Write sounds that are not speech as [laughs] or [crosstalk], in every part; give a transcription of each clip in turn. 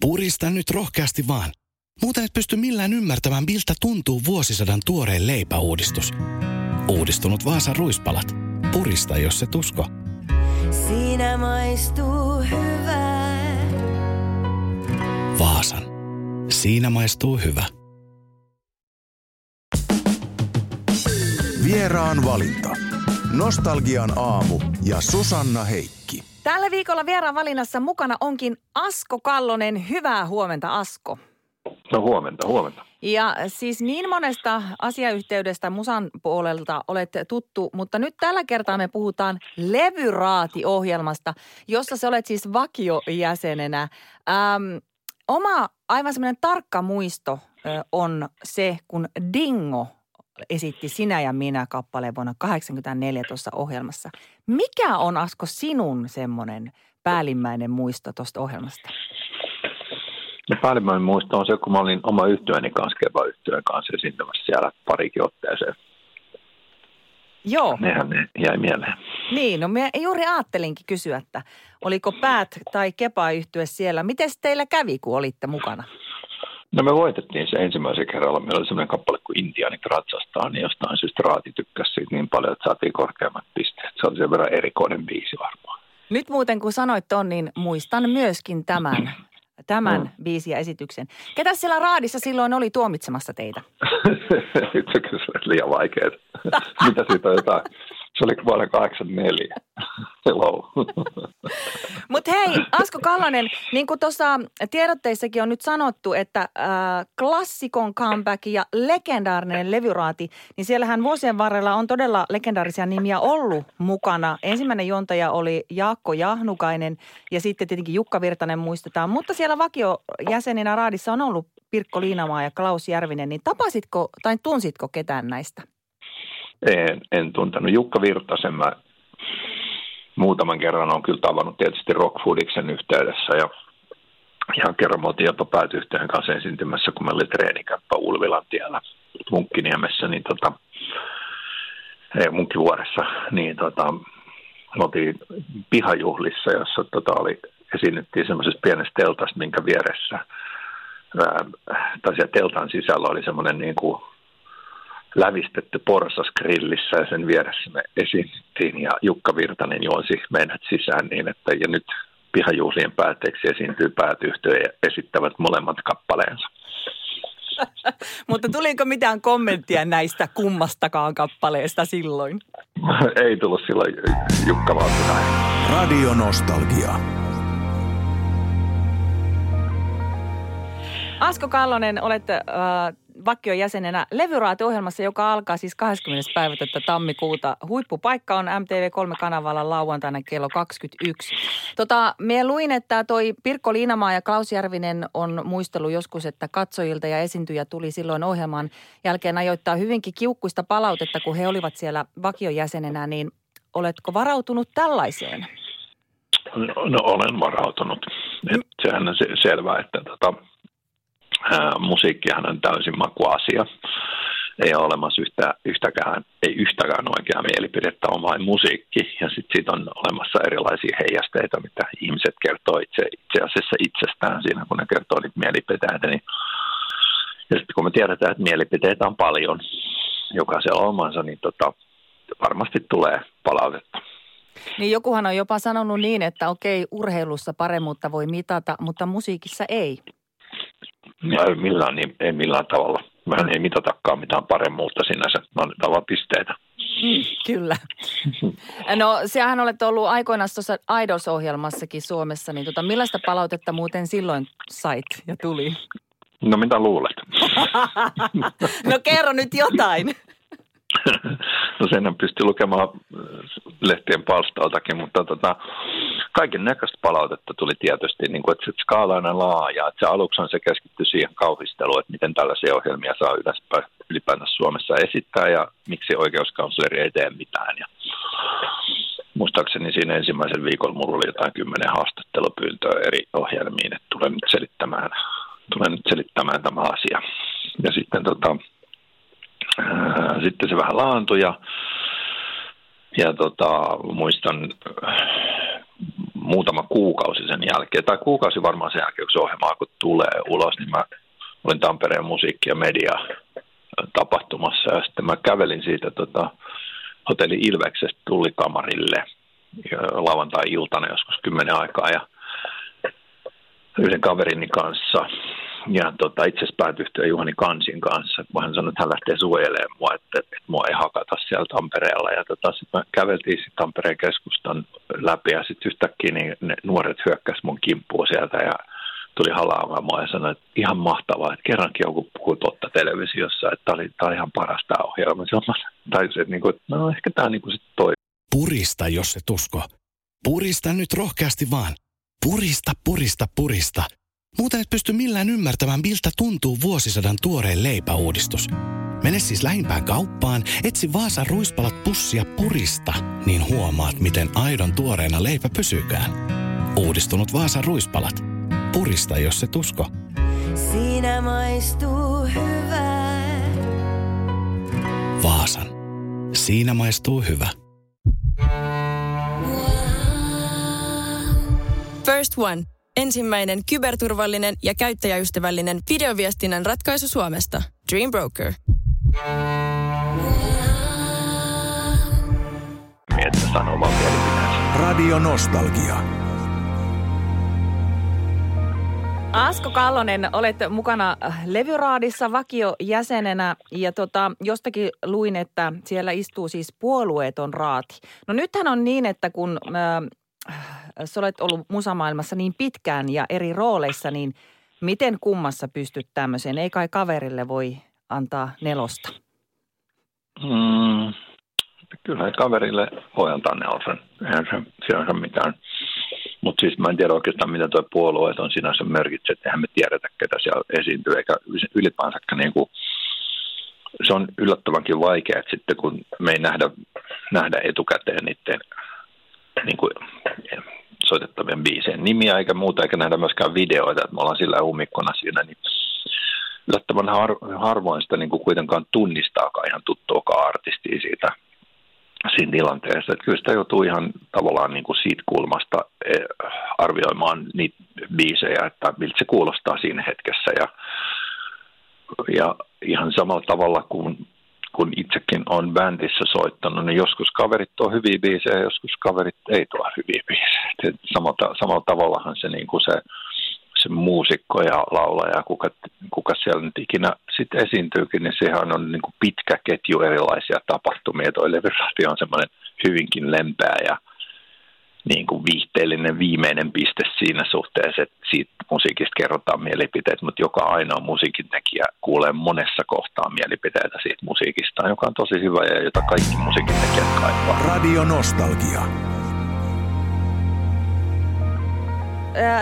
Purista nyt rohkeasti vaan. Muuten et pysty millään ymmärtämään, miltä tuntuu vuosisadan tuoreen leipäuudistus. Uudistunut Vaasan ruispalat. Purista, jos se tusko. Siinä maistuu hyvää. Vaasan. Siinä maistuu hyvä. Vieraan valinta. Nostalgian aamu ja Susanna Heikki. Tällä viikolla vieraan valinnassa mukana onkin Asko Kallonen. Hyvää huomenta Asko. No huomenta, huomenta. Ja siis niin monesta asiayhteydestä musan puolelta olet tuttu, mutta nyt tällä kertaa me puhutaan Levyraati-ohjelmasta, jossa sä olet siis vakiojäsenenä. Ähm, oma aivan semmoinen tarkka muisto on se, kun Dingo esitti Sinä ja minä kappaleen vuonna 1984 tuossa ohjelmassa. Mikä on Asko sinun semmoinen päällimmäinen muisto tuosta ohjelmasta? No päällimmäinen muisto on se, kun mä olin oma yhtyöni kanssa, Keva yhtyön kanssa esiintymässä siellä parikin otteeseen. Joo. Nehän ne jäi mieleen. Niin, no me juuri ajattelinkin kysyä, että oliko Päät tai Kepa yhtyä siellä. Miten teillä kävi, kun olitte mukana? No me voitettiin se ensimmäisen kerralla. Meillä oli sellainen kappale kuin Intiaanit ratsastaa, niin jostain syystä Raati tykkäsi siitä niin paljon, että saatiin korkeammat pisteet. Se oli sen verran erikoinen biisi varmaan. Nyt muuten kun sanoit ton, niin muistan myöskin tämän, tämän mm. biisin ja esityksen. Ketä siellä raadissa silloin oli tuomitsemassa teitä? [laughs] Nyt se kyllä liian vaikeaa. Mitä siitä on jotain? Se oli vuonna [laughs] 84. Hello. [laughs] Mutta hei, Asko Kallonen, niin kuin tuossa tiedotteissakin on nyt sanottu, että äh, klassikon comeback ja legendaarinen levyraati, niin siellähän vuosien varrella on todella legendaarisia nimiä ollut mukana. Ensimmäinen juontaja oli Jaakko Jahnukainen ja sitten tietenkin Jukka Virtanen muistetaan, mutta siellä vakiojäseninä raadissa on ollut Pirkko Liinamaa ja Klaus Järvinen, niin tapasitko tai tunsitko ketään näistä? En, en tuntenut. Jukka Virtasen mä muutaman kerran on kyllä tavannut tietysti Rockfoodiksen yhteydessä ja ihan kerran oltiin jopa päätyyhteen kanssa esiintymässä, kun meillä oli treenikäppä Ulvilan tiellä Munkkiniemessä, niin tota, ei, Munkkivuoressa, niin tota, me oltiin pihajuhlissa, jossa tota, oli, esiinnyttiin semmoisessa pienessä teltassa, minkä vieressä, ää, tai siellä teltan sisällä oli semmoinen niin kuin lävistetty porsas grillissä ja sen vieressä me esiinnyttiin ja Jukka Virtanen juonsi meidät sisään niin, että ja nyt pihajuhlien päätteeksi esiintyy päätyhtyö ja esittävät molemmat kappaleensa. [laughs] Mutta tuliko mitään kommenttia näistä kummastakaan kappaleesta silloin? [laughs] Ei tullut silloin Jukka Valtinainen. Radio Nostalgia. Asko Kallonen, olet äh, vakkion jäsenenä levyraati-ohjelmassa, joka alkaa siis 20. päivä tätä tammikuuta. Huippupaikka on MTV3-kanavalla lauantaina kello 21. Tota, me luin, että toi Pirkko Liinamaa ja Klaus Järvinen on muistellut joskus, että katsojilta ja esiintyjä tuli silloin ohjelman jälkeen ajoittaa hyvinkin kiukkuista palautetta, kun he olivat siellä vakion jäsenenä, niin oletko varautunut tällaiseen? No, no olen varautunut. Et sehän on se, selvää, että tota, musiikkihan on täysin makuasia. Ei ole olemassa yhtä, yhtäkään, ei yhtäkään oikeaa mielipidettä, on musiikki. Ja sitten siitä on olemassa erilaisia heijasteita, mitä ihmiset kertoo itse, itse asiassa itsestään siinä, kun ne kertoo niitä mielipiteitä. Niin ja sitten kun me tiedetään, että mielipiteitä on paljon, jokaisella omansa, niin tota, varmasti tulee palautetta. Niin jokuhan on jopa sanonut niin, että okei, urheilussa paremmuutta voi mitata, mutta musiikissa ei. Ei millään, niin, ei millään tavalla. Mehän ei mitatakaan mitään paremmuutta sinänsä, vaan vaan pisteitä. Mm, kyllä. No sehän olet ollut aikoinaan tuossa Idols-ohjelmassakin Suomessa, niin tota, millaista palautetta muuten silloin sait ja tuli? No mitä luulet? [laughs] no kerro nyt jotain. [laughs] no sen pystyy lukemaan lehtien palstoiltakin, mutta tota, kaiken näköistä palautetta tuli tietysti, niin kuin, että se skaala on laaja. Että se aluksi se keskittyy siihen kauhisteluun, että miten tällaisia ohjelmia saa ylipäätään Suomessa esittää ja miksi oikeuskansleri ei tee mitään. Ja muistaakseni siinä ensimmäisen viikolla mulla oli jotain kymmenen haastattelupyyntöä eri ohjelmiin, että tulen nyt selittämään, tulen nyt selittämään tämä asia. Ja sitten, tota, sitten se vähän laantui ja, ja tota, muistan muutama kuukausi sen jälkeen, tai kuukausi varmaan sen jälkeen, kun se ohjelma kun tulee ulos, niin mä olin Tampereen musiikki- ja media tapahtumassa. Ja sitten mä kävelin siitä tota, hotelli Ilveksestä tullikamarille lauantai-iltana joskus kymmenen aikaa ja yhden kaverini kanssa ja tota, itse asiassa päätyhtyä Juhani Kansin kanssa, kun hän sanoi, että hän lähtee suojelemaan mua, että, että mua ei hakata siellä Tampereella. Ja tota, sitten käveltiin sit Tampereen keskustan läpi ja sitten yhtäkkiä niin ne nuoret hyökkäs mun kimppuun sieltä ja tuli halaamaan mua ja sanoi, että ihan mahtavaa, että kerrankin joku puhuu totta televisiossa, että tämä oli, oli ihan paras tämä ohjelma. Se on, tajusin, että, niin kuin, no ehkä tämä niin kuin sit toi. Purista, jos se tusko. Purista nyt rohkeasti vaan. Purista, purista, purista. Muuten et pysty millään ymmärtämään, miltä tuntuu vuosisadan tuoreen leipäuudistus. Mene siis lähimpään kauppaan, etsi Vaasan ruispalat pussia purista, niin huomaat, miten aidon tuoreena leipä pysykään. Uudistunut Vaasan ruispalat. Purista, jos se tusko. Siinä maistuu hyvää. Vaasan. Siinä maistuu hyvä. First One. Ensimmäinen kyberturvallinen ja käyttäjäystävällinen videoviestinnän ratkaisu Suomesta. Dream Broker. Miettä. Radio Nostalgia. Asko Kallonen, olet mukana Levyraadissa vakiojäsenenä ja tota, jostakin luin, että siellä istuu siis puolueeton raati. No nythän on niin, että kun äh, sä olet ollut musamaailmassa niin pitkään ja eri rooleissa, niin miten kummassa pystyt tämmöiseen? Ei kai kaverille voi antaa nelosta? Mm, kyllä kaverille voi antaa nelosen. Eihän se sinänsä mitään. Mutta siis mä en tiedä oikeastaan, mitä tuo puolue on sinänsä merkitsee, eihän me tiedetä, ketä siellä esiintyy, eikä ylipäänsä niin kuin, se on yllättävänkin vaikea, että sitten kun me ei nähdä, nähdä etukäteen niiden niin kuin, soitettavien biisien nimiä eikä muuta, eikä nähdä myöskään videoita, että me ollaan sillä umikkona siinä, niin yllättävän har, harvoin sitä niin kuin kuitenkaan tunnistaakaan ihan tuttuakaan artistia siitä siinä tilanteessa. Että kyllä sitä joutuu ihan tavallaan niin kuin siitä kulmasta eh, arvioimaan niitä biisejä, että miltä se kuulostaa siinä hetkessä. Ja, ja ihan samalla tavalla kuin kun itsekin on bändissä soittanut, niin joskus kaverit tuo hyviä biisejä, joskus kaverit ei tuo hyviä biisejä. Samalla, samalla tavallahan se, niin kuin se, se muusikko ja laulaja, kuka, kuka siellä nyt ikinä sitten esiintyykin, niin sehän on niin kuin pitkä ketju erilaisia tapahtumia. Tuo on semmoinen hyvinkin lempeä ja niin kuin viihteellinen viimeinen piste siinä suhteessa, että siitä musiikista kerrotaan mielipiteet, mutta joka ainoa musiikin tekijä kuulee monessa kohtaa mielipiteitä siitä musiikista, joka on tosi hyvä ja jota kaikki musiikin tekijät kaipaa. Radio Nostalgia.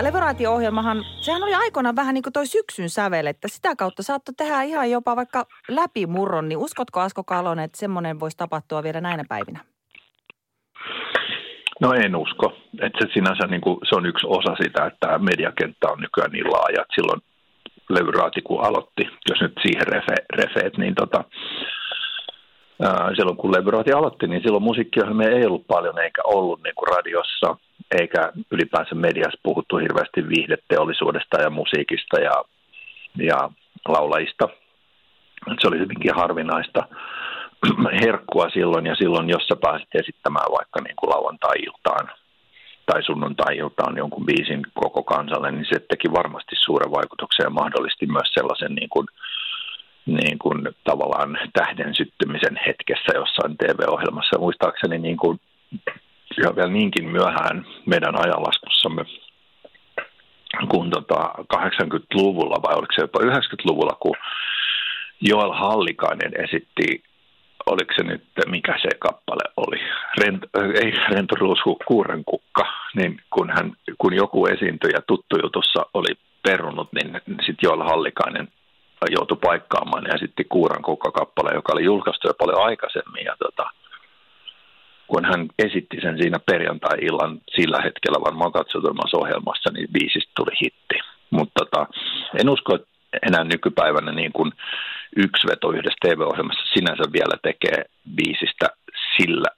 Levoraatio-ohjelmahan, sehän oli aikoinaan vähän niin kuin toi syksyn sävel, että sitä kautta saattoi tehdä ihan jopa vaikka läpimurron, niin uskotko Asko Kalonen, että semmoinen voisi tapahtua vielä näinä päivinä? No en usko. Että se sinänsä niin kuin, se on yksi osa sitä, että tämä mediakenttä on nykyään niin laaja, että silloin levyraati kun aloitti, jos nyt siihen refe, refeet, niin tota, ää, silloin kun levyraati aloitti, niin silloin musiikkiohjelmia ei ollut paljon eikä ollut niin kuin radiossa, eikä ylipäänsä mediassa puhuttu hirveästi viihdeteollisuudesta ja musiikista ja, ja laulajista. Se oli hyvinkin harvinaista herkkua silloin ja silloin, jos sä pääsit esittämään vaikka niin kuin lauantai-iltaan tai sunnuntai-iltaan jonkun biisin koko kansalle, niin se teki varmasti suuren vaikutuksen ja mahdollisti myös sellaisen niin kuin, niin kuin tavallaan tähden syttymisen hetkessä jossain TV-ohjelmassa. Muistaakseni niin kuin, ja vielä niinkin myöhään meidän ajanlaskussamme, kun tota 80-luvulla vai oliko se jopa 90-luvulla, kun Joel Hallikainen esitti oliko se nyt, mikä se kappale oli, Rent, ei Rentoruus Kuuren kukka, niin kun, hän, kun joku esiintyjä tuttu jutussa oli perunut, niin sitten Joel Hallikainen joutui paikkaamaan ja esitti Kuuran kukka-kappale, joka oli julkaistu jo paljon aikaisemmin. Ja tota, kun hän esitti sen siinä perjantai-illan sillä hetkellä varmaan katsotumassa ohjelmassa, niin biisistä tuli hitti. Mutta tota, en usko, että enää nykypäivänä niin kuin yksi veto yhdessä TV-ohjelmassa sinänsä vielä tekee biisistä sillä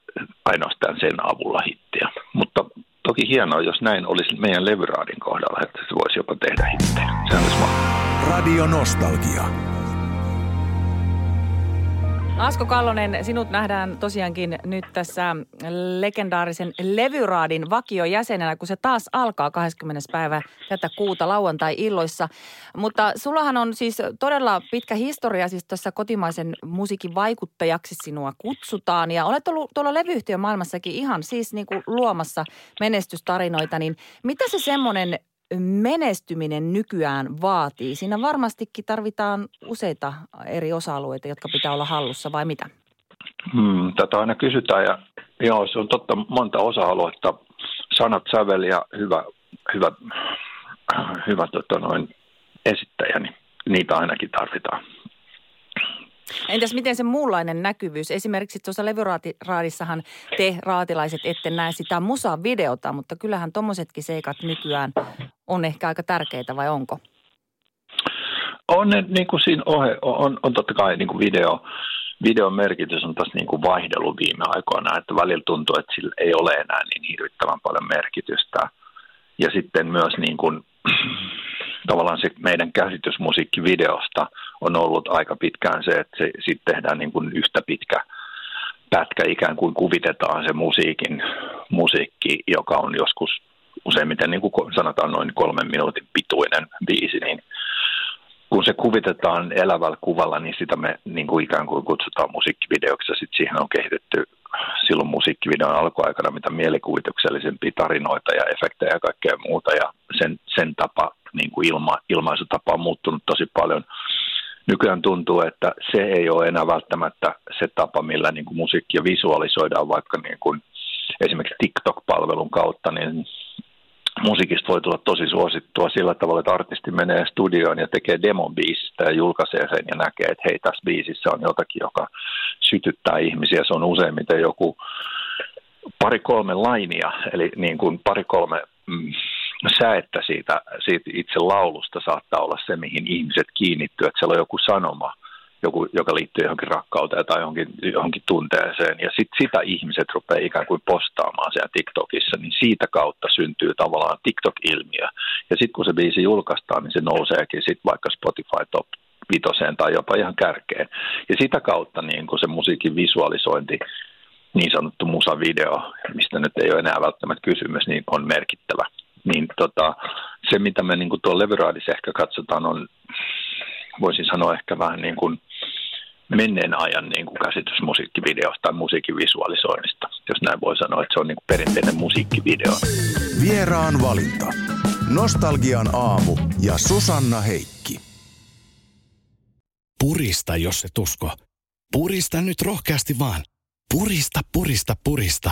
ainoastaan sen avulla hittiä. Mutta toki hienoa, jos näin olisi meidän levyraadin kohdalla, että se voisi jopa tehdä hittejä. Se olisi mahtavaa. Radio Nostalgia. Asko Kallonen, sinut nähdään tosiaankin nyt tässä legendaarisen levyraadin vakiojäsenenä, kun se taas alkaa 20. päivä tätä kuuta lauantai-illoissa. Mutta sullahan on siis todella pitkä historia siis tässä kotimaisen musiikin vaikuttajaksi sinua kutsutaan. Ja olet ollut tuolla levyyhtiön maailmassakin ihan siis niin kuin luomassa menestystarinoita, niin mitä se semmoinen menestyminen nykyään vaatii? Siinä varmastikin tarvitaan useita eri osa-alueita, jotka pitää olla hallussa vai mitä? Hmm, tätä aina kysytään ja joo, se on totta monta osa-aluetta. Sanat, sävel ja hyvä, hyvä, hyvä tota noin, esittäjä, niin niitä ainakin tarvitaan. Entäs miten se muunlainen näkyvyys? Esimerkiksi tuossa levyraadissahan te raatilaiset ette näe sitä musavideota, mutta kyllähän tuommoisetkin seikat nykyään on ehkä aika tärkeitä vai onko? On ne niin kuin siinä ohe, on, on totta kai niin kuin video, videon merkitys on tässä niin kuin vaihdellut viime aikoina, että välillä tuntuu, että sillä ei ole enää niin hirvittävän paljon merkitystä. Ja sitten myös niin kuin, [clears throat] tavallaan se meidän käsitys musiikkivideosta on ollut aika pitkään se, että se sitten tehdään niin kuin yhtä pitkä pätkä, ikään kuin kuvitetaan se musiikin, musiikki, joka on joskus useimmiten niin kuin sanotaan noin kolmen minuutin pituinen biisi, niin kun se kuvitetaan elävällä kuvalla, niin sitä me niin kuin ikään kuin kutsutaan musiikkivideoksi ja sitten siihen on kehitetty silloin musiikkivideon alkuaikana mitä mielikuvituksellisempia tarinoita ja efektejä ja kaikkea muuta ja sen, sen tapa, niin kuin ilma, ilmaisutapa on muuttunut tosi paljon. Nykyään tuntuu, että se ei ole enää välttämättä se tapa, millä niin kuin musiikkia visualisoidaan vaikka niin kuin esimerkiksi TikTok-palvelun kautta, niin musiikista voi tulla tosi suosittua sillä tavalla, että artisti menee studioon ja tekee demon biisistä ja julkaisee sen ja näkee, että hei, tässä biisissä on jotakin, joka sytyttää ihmisiä. Se on useimmiten joku pari-kolme lainia, eli niin kuin pari-kolme mm, säettä siitä, siitä itse laulusta saattaa olla se, mihin ihmiset kiinnittyy, että siellä on joku sanoma, joku, joka liittyy johonkin rakkauteen tai johonkin, johonkin tunteeseen, ja sit sitä ihmiset rupeaa ikään kuin postaamaan siellä TikTokissa, niin siitä kautta syntyy tavallaan TikTok-ilmiö. Ja sitten kun se biisi julkaistaan, niin se nouseekin sitten vaikka Spotify Top vitoseen tai jopa ihan kärkeen. Ja sitä kautta niin kun se musiikin visualisointi, niin sanottu musavideo, mistä nyt ei ole enää välttämättä kysymys, niin on merkittävä. Niin tota, se, mitä me niin tuolla levyraadissa ehkä katsotaan, on, voisin sanoa ehkä vähän niin kuin menneen ajan niin kuin käsitys musiikkivideosta tai musiikin visualisoinnista, jos näin voi sanoa, että se on niin kuin perinteinen musiikkivideo. Vieraan valinta. Nostalgian aamu ja Susanna Heikki. Purista, jos et usko. Purista nyt rohkeasti vaan. Purista, purista, purista.